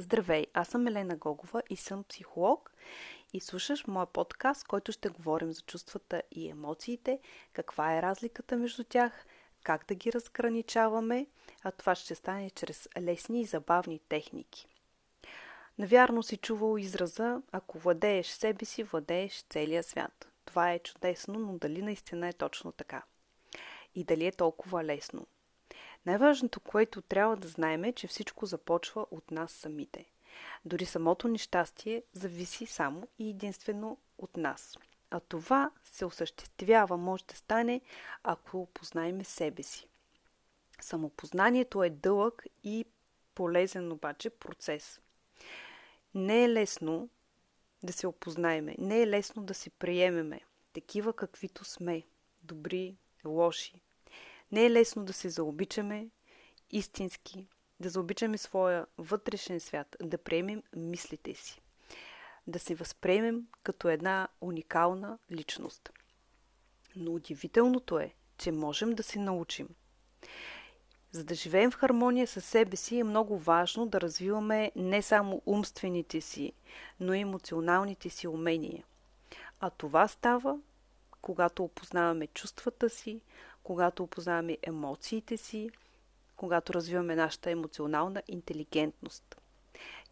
Здравей, аз съм Елена Гогова и съм психолог и слушаш моя подкаст, който ще говорим за чувствата и емоциите, каква е разликата между тях, как да ги разграничаваме, а това ще стане чрез лесни и забавни техники. Навярно си чувал израза, ако владееш себе си, владееш целия свят. Това е чудесно, но дали наистина е точно така? И дали е толкова лесно? Най-важното, което трябва да знаем е, че всичко започва от нас самите. Дори самото нещастие зависи само и единствено от нас. А това се осъществява, може да стане, ако познаеме себе си. Самопознанието е дълъг и полезен обаче процес. Не е лесно да се опознаеме, не е лесно да се приемеме, такива каквито сме, добри, лоши, не е лесно да се заобичаме истински, да заобичаме своя вътрешен свят, да приемем мислите си, да се възприемем като една уникална личност. Но удивителното е, че можем да се научим. За да живеем в хармония със себе си е много важно да развиваме не само умствените си, но и емоционалните си умения. А това става, когато опознаваме чувствата си, когато опознаваме емоциите си, когато развиваме нашата емоционална интелигентност.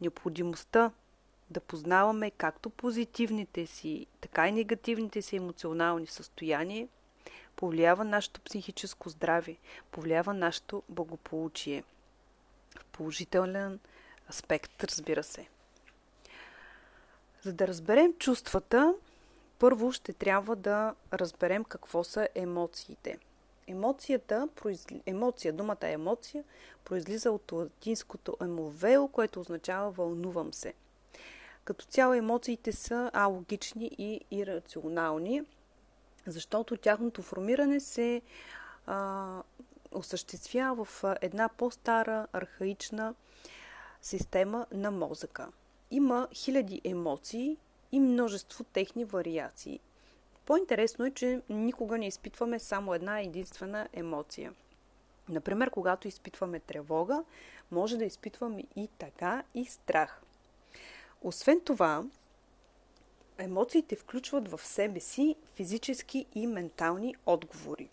Необходимостта да познаваме както позитивните си, така и негативните си емоционални състояния повлиява нашето психическо здраве, повлиява нашето благополучие. В положителен аспект, разбира се. За да разберем чувствата, първо ще трябва да разберем какво са емоциите. Емоцията, емоция, думата емоция, произлиза от латинското емовео, което означава вълнувам се. Като цяло емоциите са алогични и ирационални, защото тяхното формиране се а, осъществява в една по-стара, архаична система на мозъка. Има хиляди емоции и множество техни вариации. По-интересно е, че никога не изпитваме само една единствена емоция. Например, когато изпитваме тревога, може да изпитваме и така, и страх. Освен това, емоциите включват в себе си физически и ментални отговори.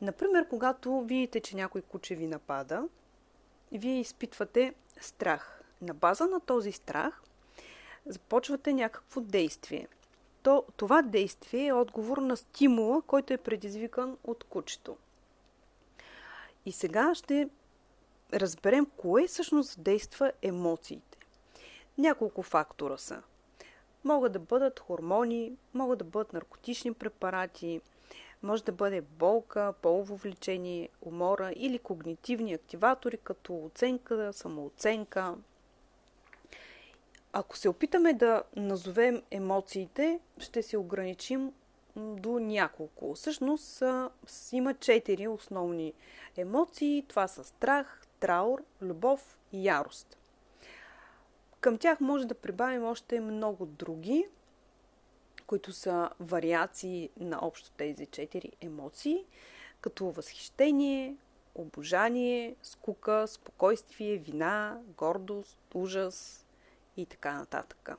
Например, когато видите, че някой куче ви напада, вие изпитвате страх. На база на този страх започвате някакво действие – то това действие е отговор на стимула, който е предизвикан от кучето. И сега ще разберем кое всъщност действа емоциите. Няколко фактора са. Могат да бъдат хормони, могат да бъдат наркотични препарати, може да бъде болка, полово влечение, умора или когнитивни активатори, като оценка, самооценка, ако се опитаме да назовем емоциите, ще се ограничим до няколко. Всъщност има четири основни емоции. Това са страх, траур, любов и ярост. Към тях може да прибавим още много други, които са вариации на общо тези четири емоции, като възхищение, обожание, скука, спокойствие, вина, гордост, ужас, и така нататък.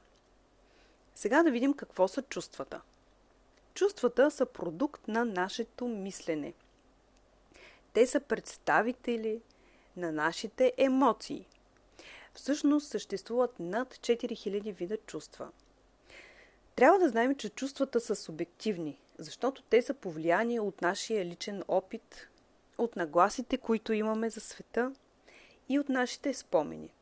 Сега да видим какво са чувствата. Чувствата са продукт на нашето мислене. Те са представители на нашите емоции. Всъщност съществуват над 4000 вида чувства. Трябва да знаем, че чувствата са субективни, защото те са повлияни от нашия личен опит, от нагласите, които имаме за света и от нашите спомени.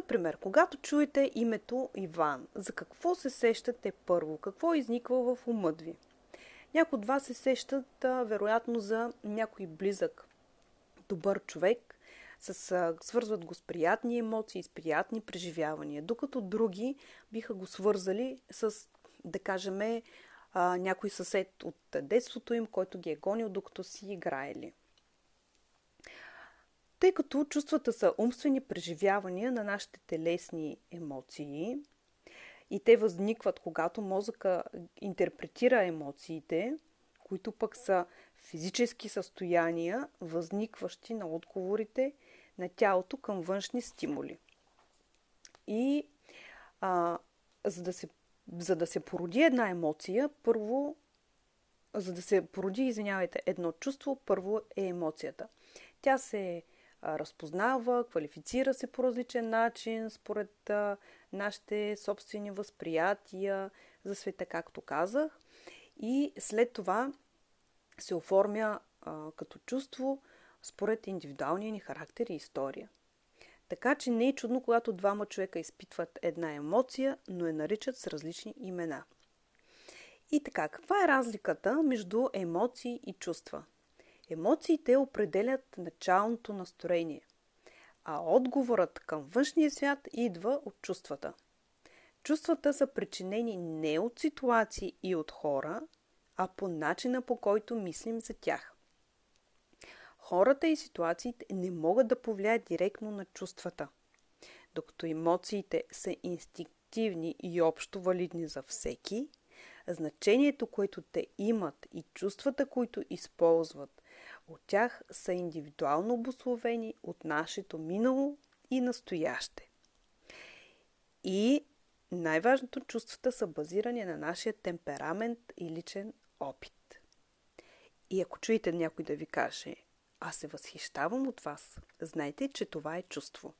Например, когато чуете името Иван, за какво се сещате първо? Какво изниква в умът ви? Някои от вас се сещат вероятно за някой близък, добър човек, с, свързват го с приятни емоции, с приятни преживявания, докато други биха го свързали с, да кажем, някой съсед от детството им, който ги е гонил, докато си играели тъй като чувствата са умствени преживявания на нашите телесни емоции и те възникват, когато мозъка интерпретира емоциите, които пък са физически състояния, възникващи на отговорите на тялото към външни стимули. И а, за, да се, за да се породи една емоция, първо, за да се породи, извинявайте, едно чувство, първо е емоцията. Тя се разпознава, квалифицира се по различен начин, според нашите собствени възприятия за света, както казах. И след това се оформя а, като чувство според индивидуалния ни характер и история. Така че не е чудно, когато двама човека изпитват една емоция, но я наричат с различни имена. И така, каква е разликата между емоции и чувства? Емоциите определят началното настроение, а отговорът към външния свят идва от чувствата. Чувствата са причинени не от ситуации и от хора, а по начина по който мислим за тях. Хората и ситуациите не могат да повлияят директно на чувствата, докато емоциите са инстинктивни и общо валидни за всеки, значението, което те имат и чувствата, които използват от тях са индивидуално обословени от нашето минало и настояще. И най-важното чувствата са базирани на нашия темперамент и личен опит. И ако чуете някой да ви каже, аз се възхищавам от вас, знайте, че това е чувство.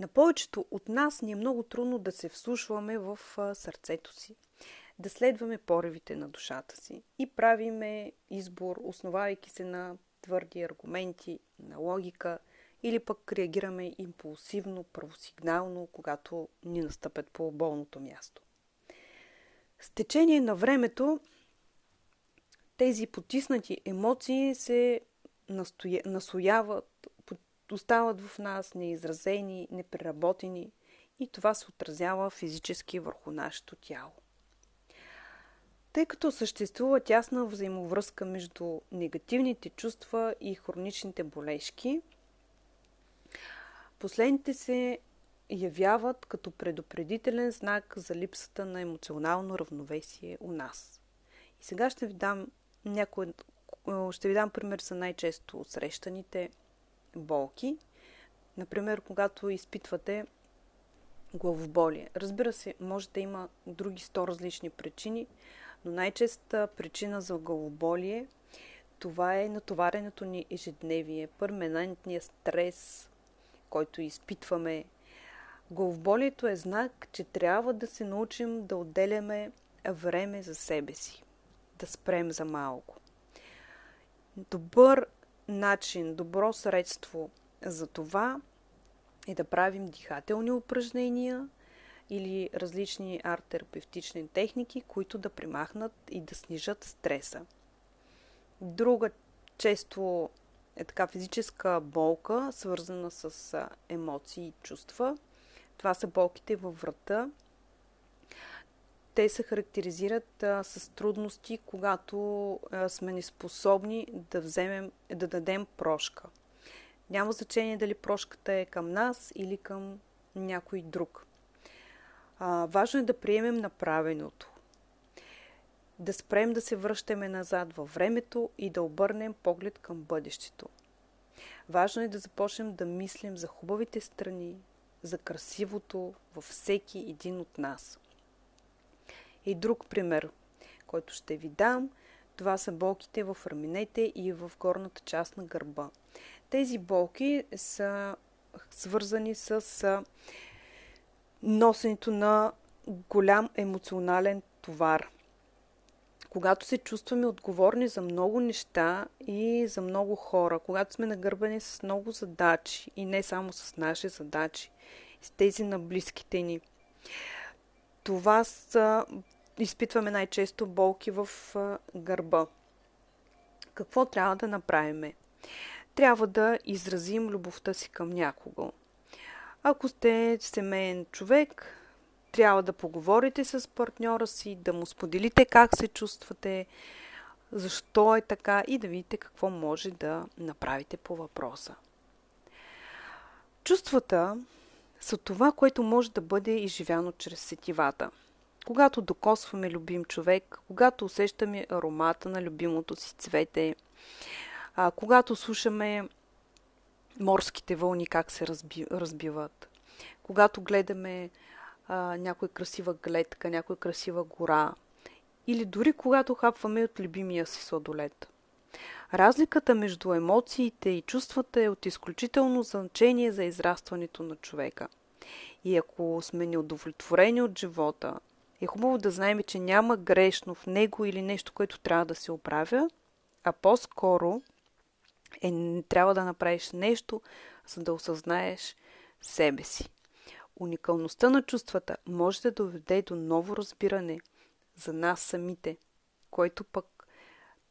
На повечето от нас ни е много трудно да се вслушваме в сърцето си, да следваме поревите на душата си и правиме избор, основавайки се на твърди аргументи, на логика или пък реагираме импулсивно, правосигнално, когато ни настъпят по болното място. С течение на времето тези потиснати емоции се настоя... насояват, остават в нас неизразени, непреработени и това се отразява физически върху нашето тяло. Тъй като съществува тясна взаимовръзка между негативните чувства и хроничните болешки, последните се явяват като предупредителен знак за липсата на емоционално равновесие у нас. И сега ще ви дам някой, ще ви дам пример за най-често срещаните болки. Например, когато изпитвате главоболие. Разбира се, може да има други 100 различни причини, но най-честа причина за главоболие това е натоваренето ни ежедневие, перманентния стрес, който изпитваме. Главоболието е знак, че трябва да се научим да отделяме време за себе си, да спрем за малко. Добър начин, добро средство за това е да правим дихателни упражнения, или различни арт-терапевтични техники, които да примахнат и да снижат стреса. Друга често е така физическа болка, свързана с емоции и чувства. Това са болките във врата. Те се характеризират а, с трудности, когато а, сме неспособни да вземем, да дадем прошка. Няма значение дали прошката е към нас или към някой друг. А, важно е да приемем направеното. Да спрем да се връщаме назад във времето и да обърнем поглед към бъдещето. Важно е да започнем да мислим за хубавите страни, за красивото във всеки един от нас. И друг пример, който ще ви дам, това са болките в раменете и в горната част на гърба. Тези болки са свързани с носенето на голям емоционален товар. Когато се чувстваме отговорни за много неща и за много хора, когато сме нагърбени с много задачи и не само с наши задачи, с тези на близките ни. Това са, изпитваме най-често болки в гърба. Какво трябва да направим? Трябва да изразим любовта си към някого. Ако сте семейен човек, трябва да поговорите с партньора си, да му споделите как се чувствате, защо е така и да видите какво може да направите по въпроса. Чувствата са това, което може да бъде изживяно чрез сетивата. Когато докосваме любим човек, когато усещаме аромата на любимото си цвете, когато слушаме морските вълни как се разби, разбиват. когато гледаме а, някоя красива гледка, някоя красива гора или дори когато хапваме от любимия си сладолет. Разликата между емоциите и чувствата е от изключително значение за израстването на човека. И ако сме неудовлетворени от живота, е хубаво да знаем, че няма грешно в него или нещо, което трябва да се оправя, а по-скоро е, трябва да направиш нещо, за да осъзнаеш себе си. Уникалността на чувствата може да доведе до ново разбиране за нас самите, който пък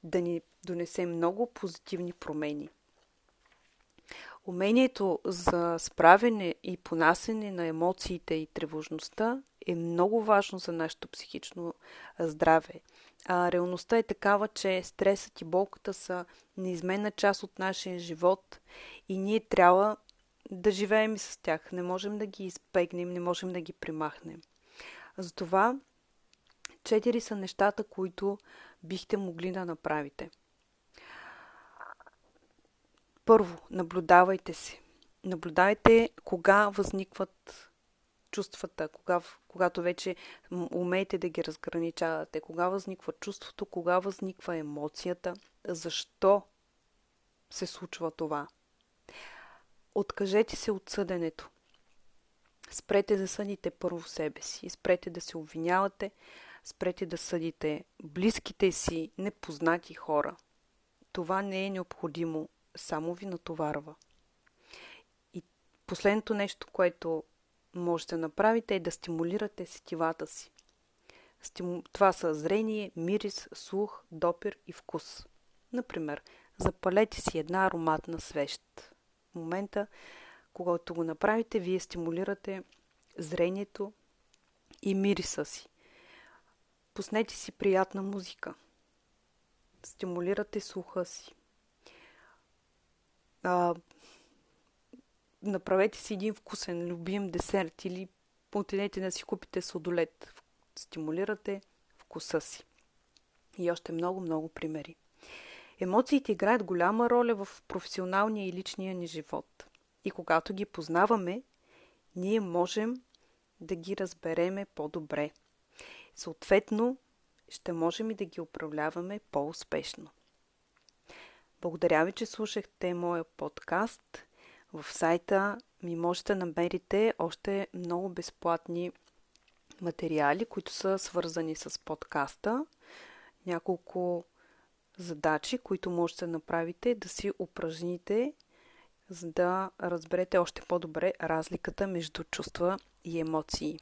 да ни донесе много позитивни промени. Умението за справяне и понасене на емоциите и тревожността е много важно за нашето психично здраве. А реалността е такава, че стресът и болката са неизменна част от нашия живот и ние трябва да живеем и с тях. Не можем да ги избегнем, не можем да ги примахнем. Затова четири са нещата, които бихте могли да направите. Първо, наблюдавайте се. Наблюдайте кога възникват чувствата, кога, когато вече умеете да ги разграничавате, кога възниква чувството, кога възниква емоцията, защо се случва това. Откажете се от съденето. Спрете да съдите първо себе си. Спрете да се обвинявате. Спрете да съдите близките си, непознати хора. Това не е необходимо. Само ви натоварва. И последното нещо, което можете да направите е да стимулирате сетивата си. Това са зрение, мирис, слух, допир и вкус. Например, запалете си една ароматна свещ. В момента, когато го направите, вие стимулирате зрението и мириса си. Пуснете си приятна музика. Стимулирате слуха си. А, направете си един вкусен, любим десерт или отидете да си купите сладолет. Стимулирате вкуса си. И още много-много примери. Емоциите играят голяма роля в професионалния и личния ни живот. И когато ги познаваме, ние можем да ги разбереме по-добре. Съответно, ще можем и да ги управляваме по-успешно. Благодаря ви, че слушахте моя подкаст. В сайта ми можете да намерите още много безплатни материали, които са свързани с подкаста. Няколко задачи, които можете да направите, да си упражните, за да разберете още по-добре разликата между чувства и емоции.